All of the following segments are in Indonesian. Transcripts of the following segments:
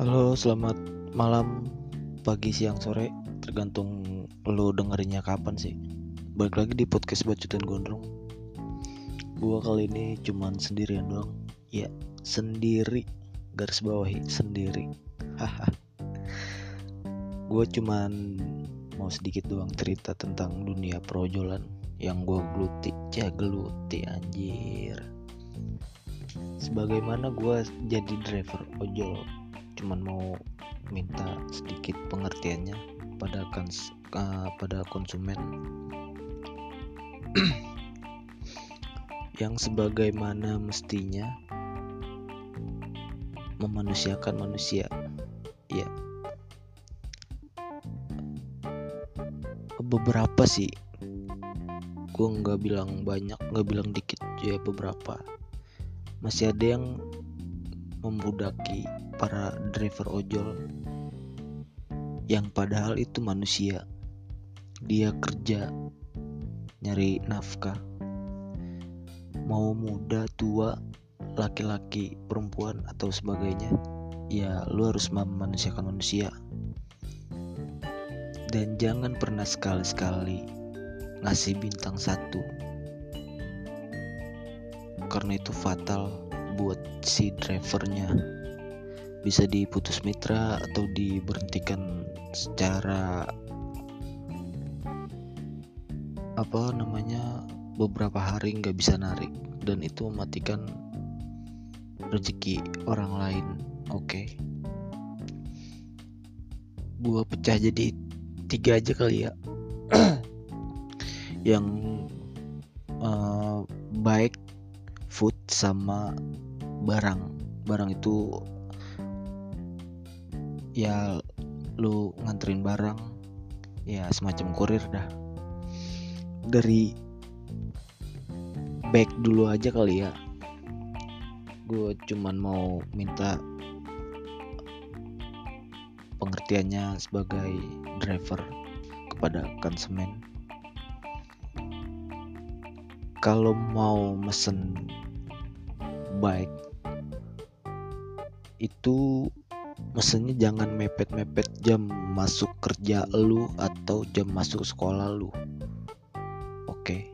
Halo, selamat malam, pagi, siang, sore, tergantung lo dengerinnya kapan sih. Balik lagi di podcast Bacutan Gondrong. Gua kali ini cuman sendirian doang. Ya, sendiri. Garis bawahi sendiri. Haha. Gua cuman mau sedikit doang cerita tentang dunia perojolan yang gua geluti, cah geluti anjir. Sebagaimana gua jadi driver ojol cuman mau minta sedikit pengertiannya pada kans uh, pada konsumen. Yang sebagaimana mestinya memanusiakan manusia. Ya. Beberapa sih. Gue nggak bilang banyak nggak bilang dikit ya beberapa. Masih ada yang membudaki para driver ojol yang padahal itu manusia. Dia kerja nyari nafkah. Mau muda, tua, laki-laki, perempuan atau sebagainya, ya lu harus memanusiakan manusia. Dan jangan pernah sekali-sekali ngasih bintang satu. Karena itu fatal buat si drivernya bisa diputus mitra atau diberhentikan secara apa namanya beberapa hari nggak bisa narik dan itu mematikan rezeki orang lain oke okay. gua pecah jadi tiga aja kali ya yang uh, baik food sama barang barang itu ya lu nganterin barang. Ya semacam kurir dah. Dari back dulu aja kali ya. Gue cuman mau minta pengertiannya sebagai driver kepada konsumen. Kalau mau mesen bike itu mesennya jangan mepet-mepet jam masuk kerja lu atau jam masuk sekolah lu. Oke.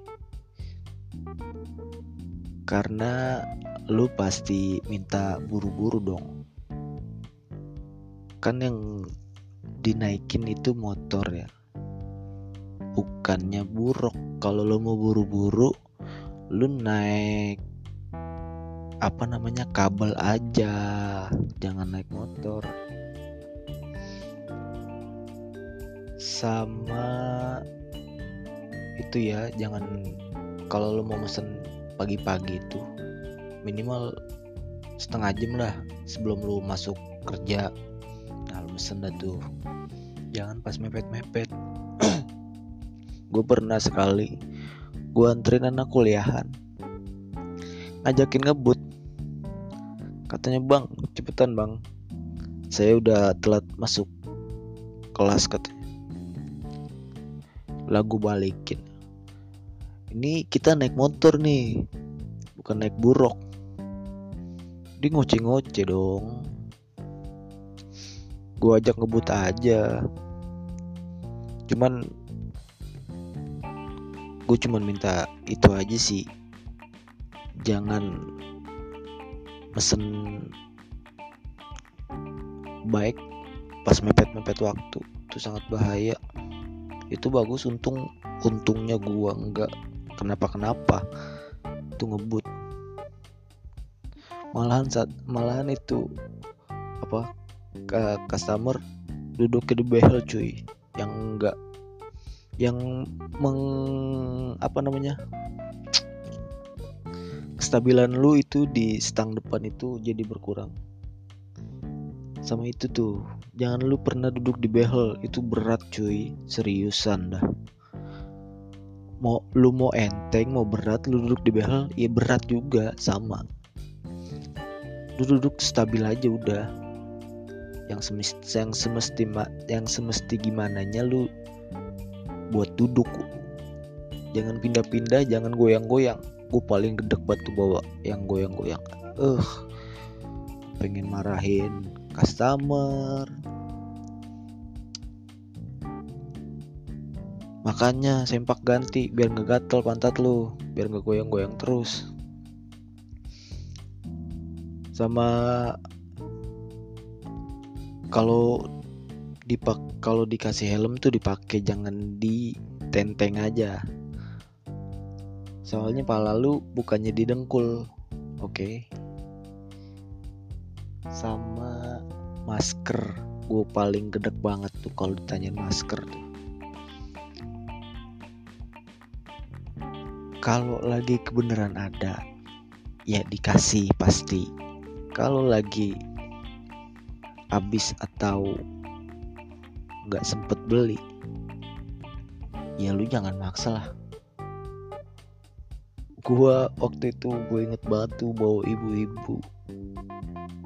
Karena lu pasti minta buru-buru dong. Kan yang dinaikin itu motor ya. Bukannya buruk. Kalau lu mau buru-buru lu naik apa namanya kabel aja. Jangan naik motor. Sama itu ya jangan kalau lo mau mesen pagi-pagi itu minimal setengah jam lah sebelum lo masuk kerja. Nah lo mesen dah tuh. Jangan pas mepet-mepet. Gue pernah sekali gue anterin anak kuliahan ngajakin ngebut. Katanya bang cepetan bang. Saya udah telat masuk kelas katanya. Lagu balikin. Ini kita naik motor nih bukan naik buruk. Dia ngoceh-ngoceh dong. Gue ajak ngebut aja. Cuman gue cuman minta itu aja sih jangan mesen baik pas mepet-mepet waktu. Itu sangat bahaya. Itu bagus untung untungnya gua enggak. Kenapa kenapa itu ngebut. Malahan saat malahan itu apa ke customer duduk di behel cuy. Yang enggak yang meng apa namanya kestabilan lu itu di stang depan itu jadi berkurang. Sama itu tuh jangan lu pernah duduk di behel itu berat cuy seriusan dah. Mau lu mau enteng mau berat lu duduk di behel ya berat juga sama. Lu duduk stabil aja udah. Yang semesti yang semesti yang semesti gimana nya lu buat duduk. Jangan pindah-pindah jangan goyang-goyang gue paling gedek batu bawa yang goyang-goyang. Eh uh, pengen marahin customer. Makanya sempak ganti biar nggak gatel pantat lu biar nggak goyang-goyang terus. Sama kalau dipak kalau dikasih helm tuh dipakai jangan ditenteng aja soalnya pala lu bukannya didengkul. Oke. Okay? sama masker. Gue paling gedek banget tuh kalau ditanya masker tuh. Kalau lagi kebenaran ada ya dikasih pasti. Kalau lagi habis atau nggak sempet beli ya lu jangan maksa lah gua waktu itu gue inget banget tuh bawa ibu-ibu.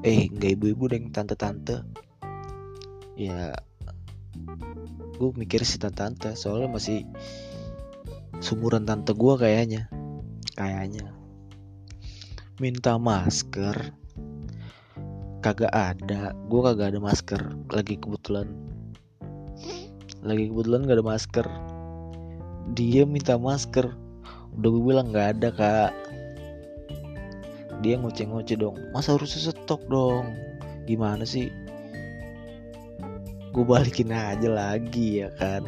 Eh nggak ibu-ibu deng tante-tante. Ya gue mikir si tante-tante soalnya masih sumuran tante gue kayaknya. Kayaknya. Minta masker. Kagak ada. Gue kagak ada masker. Lagi kebetulan. Lagi kebetulan gak ada masker. Dia minta masker udah gue bilang nggak ada kak. Dia ngoceh-ngoceh dong. Masa harus stok dong? Gimana sih? Gue balikin aja lagi ya kan?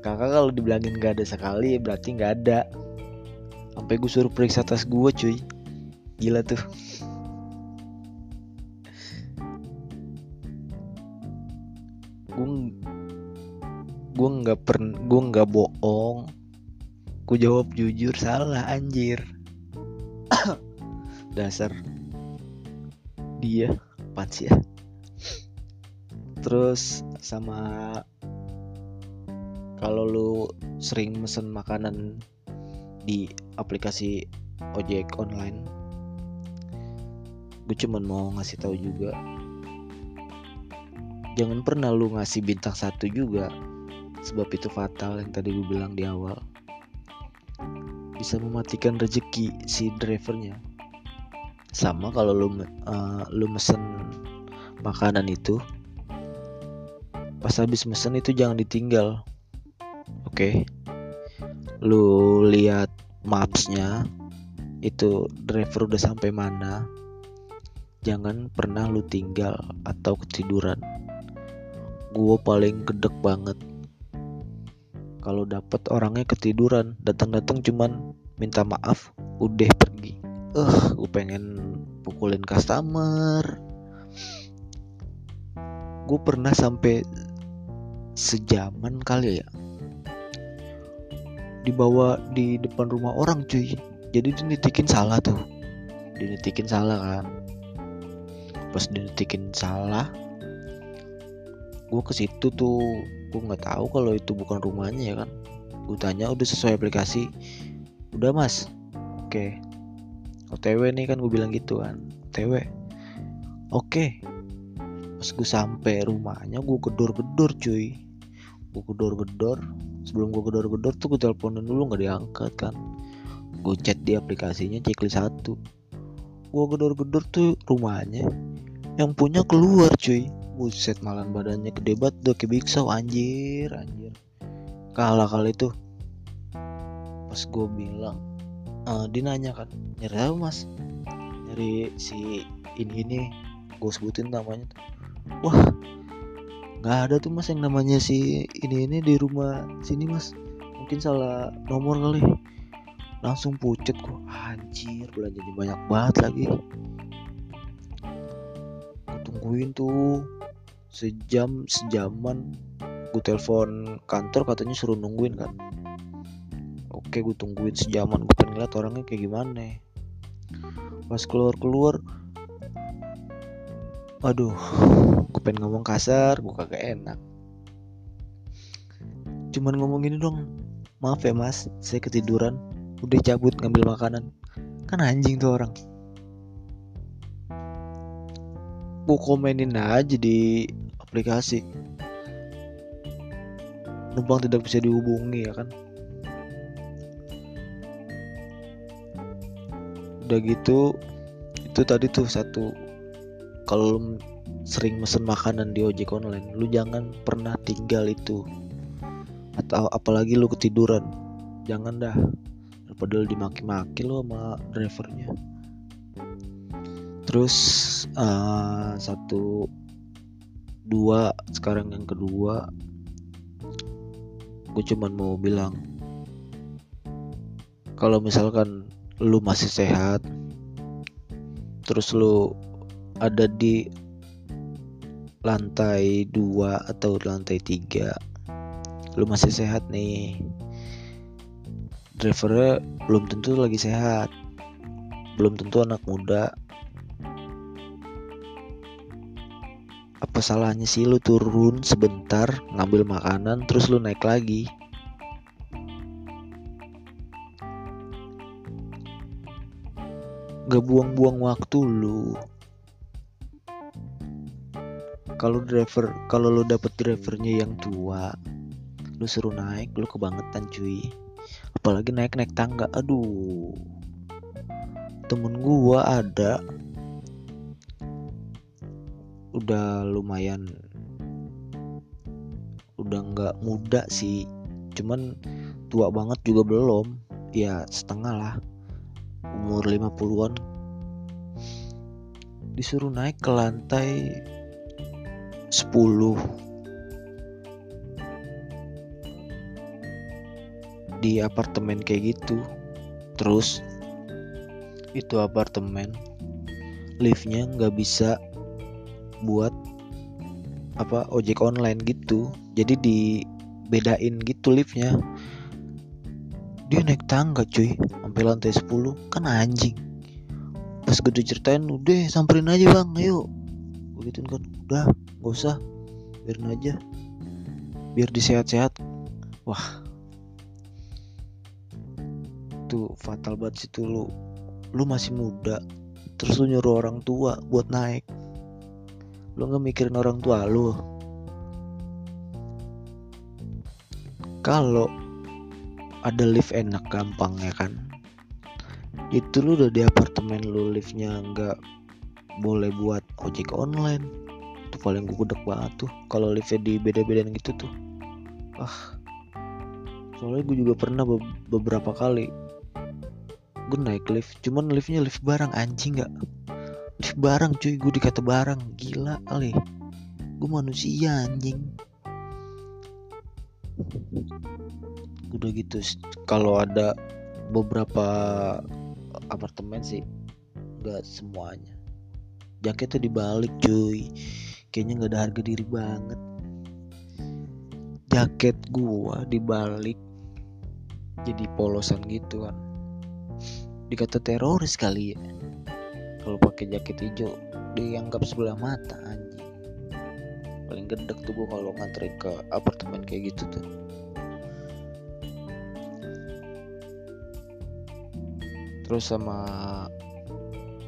Kakak kalau dibilangin gak ada sekali berarti gak ada. Sampai gue suruh periksa tas gue cuy. Gila tuh. Gue gue nggak pernah gue nggak bohong gue jawab jujur salah anjir. Dasar. Dia sih ya? Terus sama kalau lu sering mesen makanan di aplikasi ojek online gue cuman mau ngasih tahu juga. Jangan pernah lu ngasih bintang satu juga sebab itu fatal yang tadi gue bilang di awal bisa mematikan rezeki si drivernya. Sama kalau lu uh, lu mesen makanan itu pas habis mesen itu jangan ditinggal oke? Okay. lu lihat mapsnya itu driver udah sampai mana jangan pernah lu tinggal atau ketiduran. Gue paling gedek banget kalau dapat orangnya ketiduran datang-datang cuman minta maaf udah pergi. Eh uh, gue pengen pukulin customer. Gue pernah sampai sejaman kali ya. Dibawa di depan rumah orang cuy. Jadi dinitikin salah tuh. Dinitikin salah kan. Pas dinitikin salah gue ke situ tuh gue nggak tahu kalau itu bukan rumahnya ya kan? Gue tanya udah sesuai aplikasi. Udah mas. Oke. Otw nih kan gue bilang gitu kan. Otw oke. Okay. pas gue sampai rumahnya gue gedor-gedor cuy. Gue gedor-gedor. Sebelum gue gedor-gedor tuh gue teleponin dulu nggak diangkat kan? Gue chat di aplikasinya checklist satu. Gue gedor-gedor tuh rumahnya yang punya keluar cuy. Buset malan badannya gede banget udah kayak biksu anjir anjir. Kalah kali itu pas gue bilang uh, dia nanya kan nyari apa mas? Nyari si ini ini gue sebutin namanya wah nggak ada tuh mas yang namanya si ini ini di rumah sini mas. Mungkin salah nomor kali. Langsung pucet kok anjir belanjanya banyak banget lagi gue tungguin tuh sejam sejaman. Gue telepon kantor katanya suruh nungguin kan. Oke gue tungguin sejaman. Gue pengen lihat orangnya kayak gimana. Pas keluar keluar aduh gue pengen ngomong kasar gue kagak enak. Cuman ngomong gini dong maaf ya mas saya ketiduran. Udah cabut ngambil makanan. Kan anjing tuh orang gue komenin aja di aplikasi. Numpang tidak bisa dihubungi ya kan? Udah gitu itu tadi tuh satu kalau sering mesen makanan di ojek online lu jangan pernah tinggal itu. Atau apalagi lu ketiduran. Jangan dah. Padahal dimaki-maki lo sama drivernya terus uh, satu dua sekarang yang kedua gue cuman mau bilang kalau misalkan lu masih sehat terus lu ada di lantai dua atau lantai tiga lu masih sehat nih drivernya belum tentu lagi sehat belum tentu anak muda apa salahnya sih lu turun sebentar ngambil makanan terus lu naik lagi. Gak buang-buang waktu lu. Kalau driver kalau lu dapet drivernya yang tua lu suruh naik lu kebangetan cuy. Apalagi naik naik tangga aduh. Temen gua ada udah lumayan udah nggak muda sih. Cuman tua banget juga belum. Ya setengah lah. Umur 50-an disuruh naik ke lantai 10 di apartemen kayak gitu. Terus itu apartemen. Liftnya nggak bisa buat apa ojek online gitu. Jadi dibedain gitu liftnya. Dia naik tangga cuy. Sampai lantai 10 kan anjing. Pas gue ceritain udah samperin aja bang. Ayo. Begitu kan udah gak usah. Biarin aja. Biar disehat-sehat. Wah. Tuh fatal banget sih tuh lu. Lu masih muda. Terus lu nyuruh orang tua buat naik lu nggak mikirin orang tua lu? Kalau ada lift enak gampang ya kan? Itu lu udah di apartemen lu liftnya nggak boleh buat ojek online. Itu paling gue gudeg banget tuh kalau liftnya di beda-bedain gitu tuh. Ah soalnya gue juga pernah be beberapa kali gue naik lift cuman liftnya lift barang anjing nggak barang cuy. Gue dikata barang. Gila kali. Gue manusia anjing. Udah gitu kalau ada beberapa apartemen sih nggak semuanya. Jaketnya dibalik cuy. Kayaknya nggak ada harga diri banget. Jaket gua dibalik jadi polosan gitu kan dikata teroris kali ya kalau pakai jaket hijau dianggap sebelah mata anjing. Paling gedek tuh gua kalau nganterin ke apartemen kayak gitu tuh. Terus sama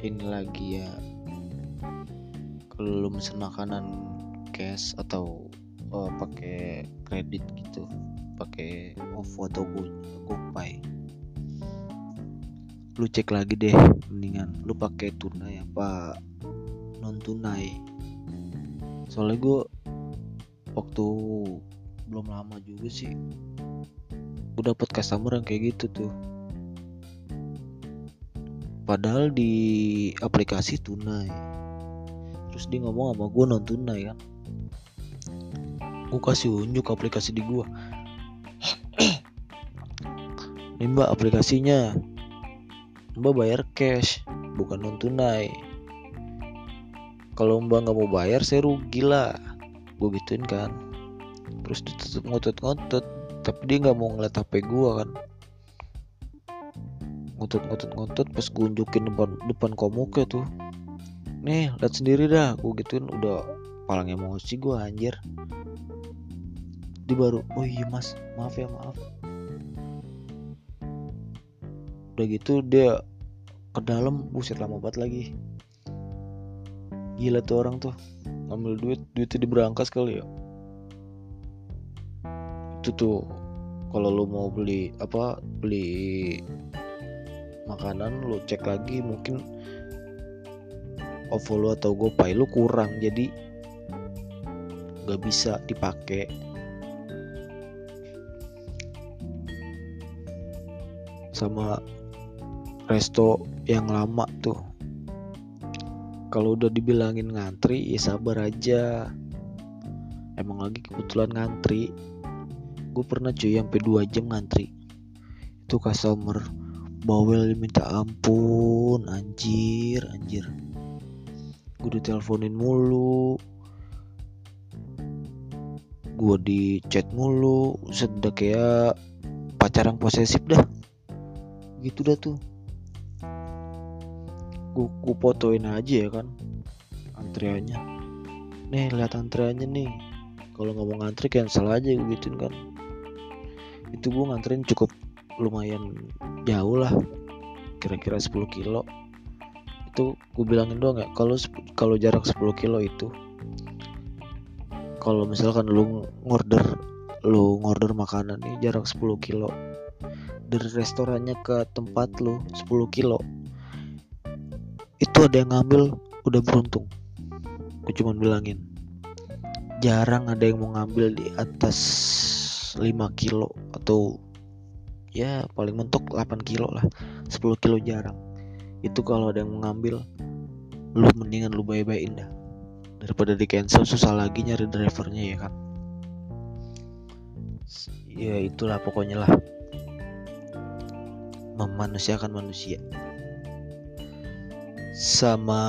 ini lagi ya kalau lu mesen makanan cash atau uh, pakai kredit gitu pakai OVO atau Go GoPay lu cek lagi deh mendingan lu pakai tunai apa non tunai. Soalnya gue waktu belum lama juga sih gue dapet customer yang kayak gitu tuh. Padahal di aplikasi tunai terus dia ngomong sama gue non tunai kan. Gue kasih unjuk aplikasi di gue ini mbak aplikasinya mbak bayar cash bukan non tunai. Kalau mbak nggak mau bayar saya rugi lah. Gue gituin kan. Terus dia tetap ngotot-ngotot tapi dia nggak mau ngeliat hp gue kan. Ngotot-ngotot-ngotot pas gue unjukin depan depan komuknya tuh. Nih lihat sendiri dah. Gue gituin udah paling emosi gue anjir. Dia baru oh iya mas. Maaf ya maaf udah gitu dia ke dalam buset lama banget lagi. Gila tuh orang tuh. Ngambil duit duitnya diberangkas kali ya. Itu tuh kalau lu mau beli apa beli makanan lu cek lagi mungkin OVO lu atau GoPay lu kurang jadi nggak bisa dipakai. Sama resto yang lama tuh. Kalau udah dibilangin ngantri ya sabar aja. Emang lagi kebetulan ngantri. Gue pernah cuy sampai dua jam ngantri. Itu customer bawel minta ampun anjir anjir. Gue diteleponin mulu. Gue di chat mulu sudah kayak pacaran posesif dah. Gitu dah tuh gue, gue fotoin aja ya kan antriannya nih lihat antriannya nih. Kalau nggak mau ngantri cancel aja gitu kan. Itu gue nganterin cukup lumayan jauh lah. Kira-kira 10 kilo. Itu gue bilangin doang ya kalau kalau jarak 10 kilo itu kalau misalkan lu ngorder lu ngorder makanan nih jarak 10 kilo. Dari restorannya ke tempat lu 10 kilo ada yang ngambil udah beruntung. Gue cuman bilangin. Jarang ada yang mau ngambil di atas 5 kilo atau ya paling mentok 8 kilo lah. 10 kilo jarang. Itu kalau ada yang mau ngambil lu mendingan lu bye-byein dah. Daripada di cancel susah lagi nyari drivernya ya kan? Ya itulah pokoknya lah. Memanusiakan manusia sama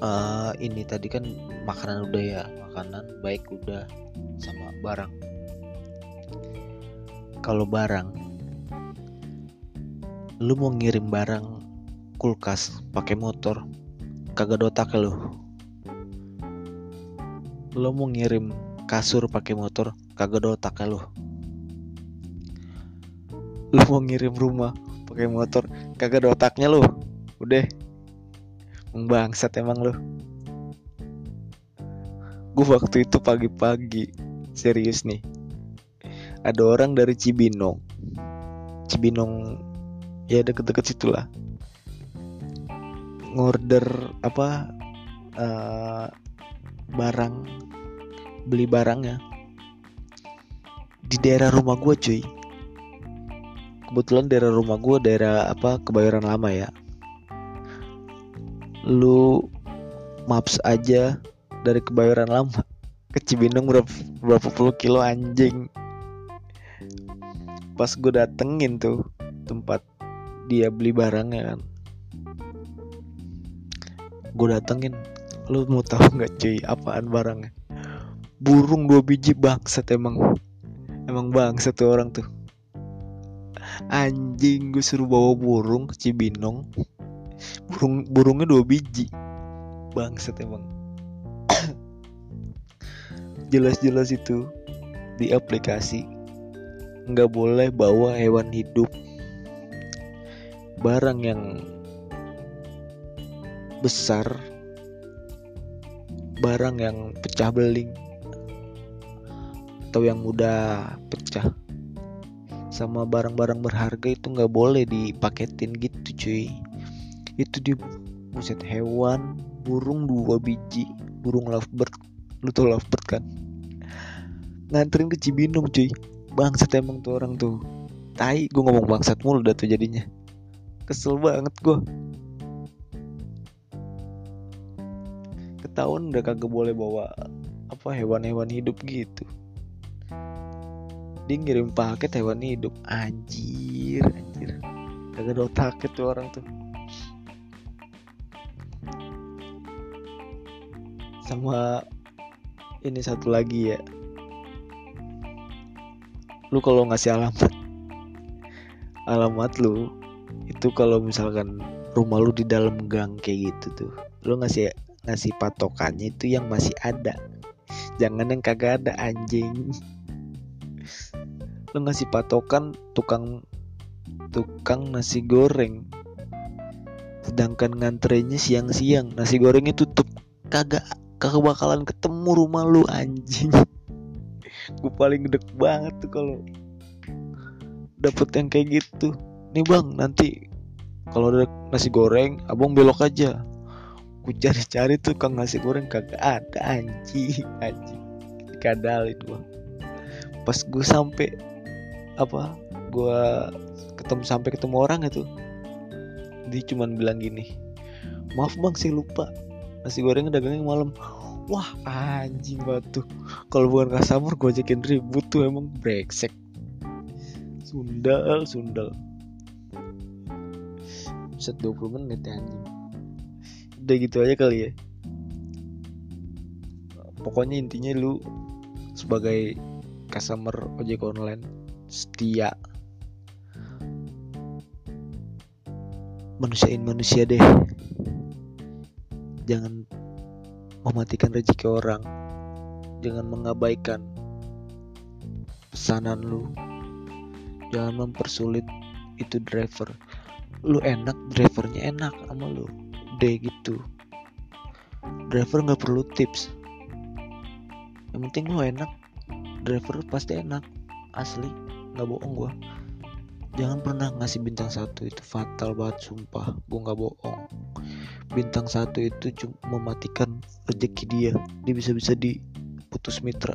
uh, ini tadi kan makanan udah ya makanan baik udah sama barang. Kalau barang lu mau ngirim barang kulkas pakai motor kagak dotak lu. Lo mau ngirim kasur pakai motor kagak ada otaknya lo lo mau ngirim rumah pakai motor kagak ada otaknya lo udah bangsat emang lo gue waktu itu pagi-pagi serius nih. Ada orang dari Cibinong. Cibinong ya deket-deket situ lah. Ngorder apa uh, barang beli barangnya. Di daerah rumah gue cuy. Kebetulan daerah rumah gue daerah apa kebayoran lama ya lu maps aja dari kebayoran lama. Ke Cibinong berapa, berapa puluh kilo anjing. Pas gue datengin tuh tempat dia beli barangnya kan. Gue datengin lu mau tahu nggak cuy apaan barangnya? Burung dua biji bangsat emang. Emang bangsat tuh orang tuh. Anjing gue suruh bawa burung ke Cibinong burung burungnya dua biji. Bangsat emang. Jelas-jelas itu di aplikasi nggak boleh bawa hewan hidup. Barang yang besar barang yang pecah beling atau yang mudah pecah sama barang-barang berharga itu nggak boleh dipaketin gitu cuy itu di buset hewan burung dua biji. Burung lovebird. Lu tau lovebird kan? Nganterin ke Cibinong cuy. Bangsat emang tuh orang tuh. Tai gue ngomong bangsat mulu dah tuh jadinya. Kesel banget gue tahun udah kagak boleh bawa apa hewan-hewan hidup gitu. Dia ngirim paket hewan hidup. Anjir anjir. Kagak ada otak tuh orang tuh sama ini satu lagi ya. Lu kalau ngasih alamat alamat lu itu kalau misalkan rumah lu di dalam gang kayak gitu tuh lu ngasih ngasih patokannya itu yang masih ada. Jangan yang kagak ada anjing. Lu ngasih patokan tukang tukang nasi goreng. Sedangkan ngantrenya siang-siang nasi gorengnya tutup. Kagak kagak bakalan ketemu rumah lu anjing. Gue paling gede banget tuh kalau dapet yang kayak gitu. Nih bang nanti kalau ada nasi goreng abang belok aja. Ku cari-cari tuh kang nasi goreng kagak ada anjing. Anjing dikadalin gua pas gue sampai apa gua ketemu sampai ketemu orang itu dia cuman bilang gini maaf bang saya lupa nasi gorengnya dagangnya malam. Wah anjing batu kalau bukan customer gue ajakin ribut tuh emang brengsek. Sundal sundal. Set 20 menit ya anjing. Udah gitu aja kali ya. Pokoknya intinya lu sebagai customer ojek online setia. Manusiain manusia deh jangan mematikan rezeki orang. Jangan mengabaikan pesanan lu. Jangan mempersulit itu driver. Lu enak drivernya enak sama lu. Deh gitu. Driver nggak perlu tips. Yang penting lu enak. Driver pasti enak. Asli nggak bohong gua. Jangan pernah ngasih bintang satu. Itu fatal banget sumpah. Gua nggak bohong bintang satu itu cuma mematikan rezeki dia. Dia bisa-bisa diputus mitra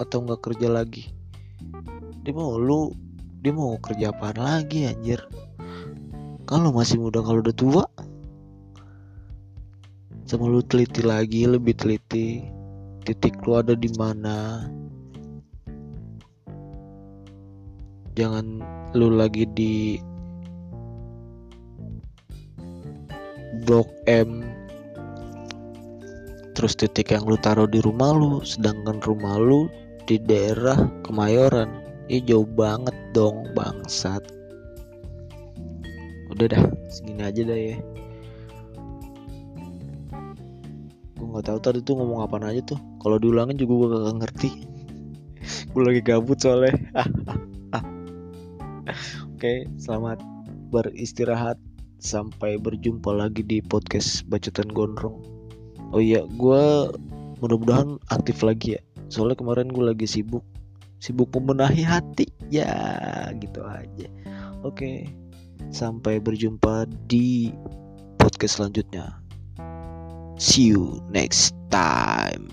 atau nggak kerja lagi. Dia mau lu dia mau kerja apa lagi anjir? Kalau masih muda kalau udah tua sama lu teliti lagi lebih teliti titik lu ada di mana. Jangan lu lagi di blok M. Terus titik yang lu taruh di rumah lu sedangkan rumah lu di daerah Kemayoran. Ini jauh banget dong bangsat. Udah dah segini aja dah ya. Nggak tahu tadi tuh ngomong apa aja tuh. Kalau diulangin juga gue gak ngerti. Gue lagi gabut soalnya. Oke selamat beristirahat sampai berjumpa lagi di podcast bacotan gondrong. Oh iya gue mudah-mudahan aktif lagi ya. Soalnya kemarin gue lagi sibuk sibuk membenahi hati. Ya gitu aja. Oke sampai berjumpa di podcast selanjutnya. See you next time.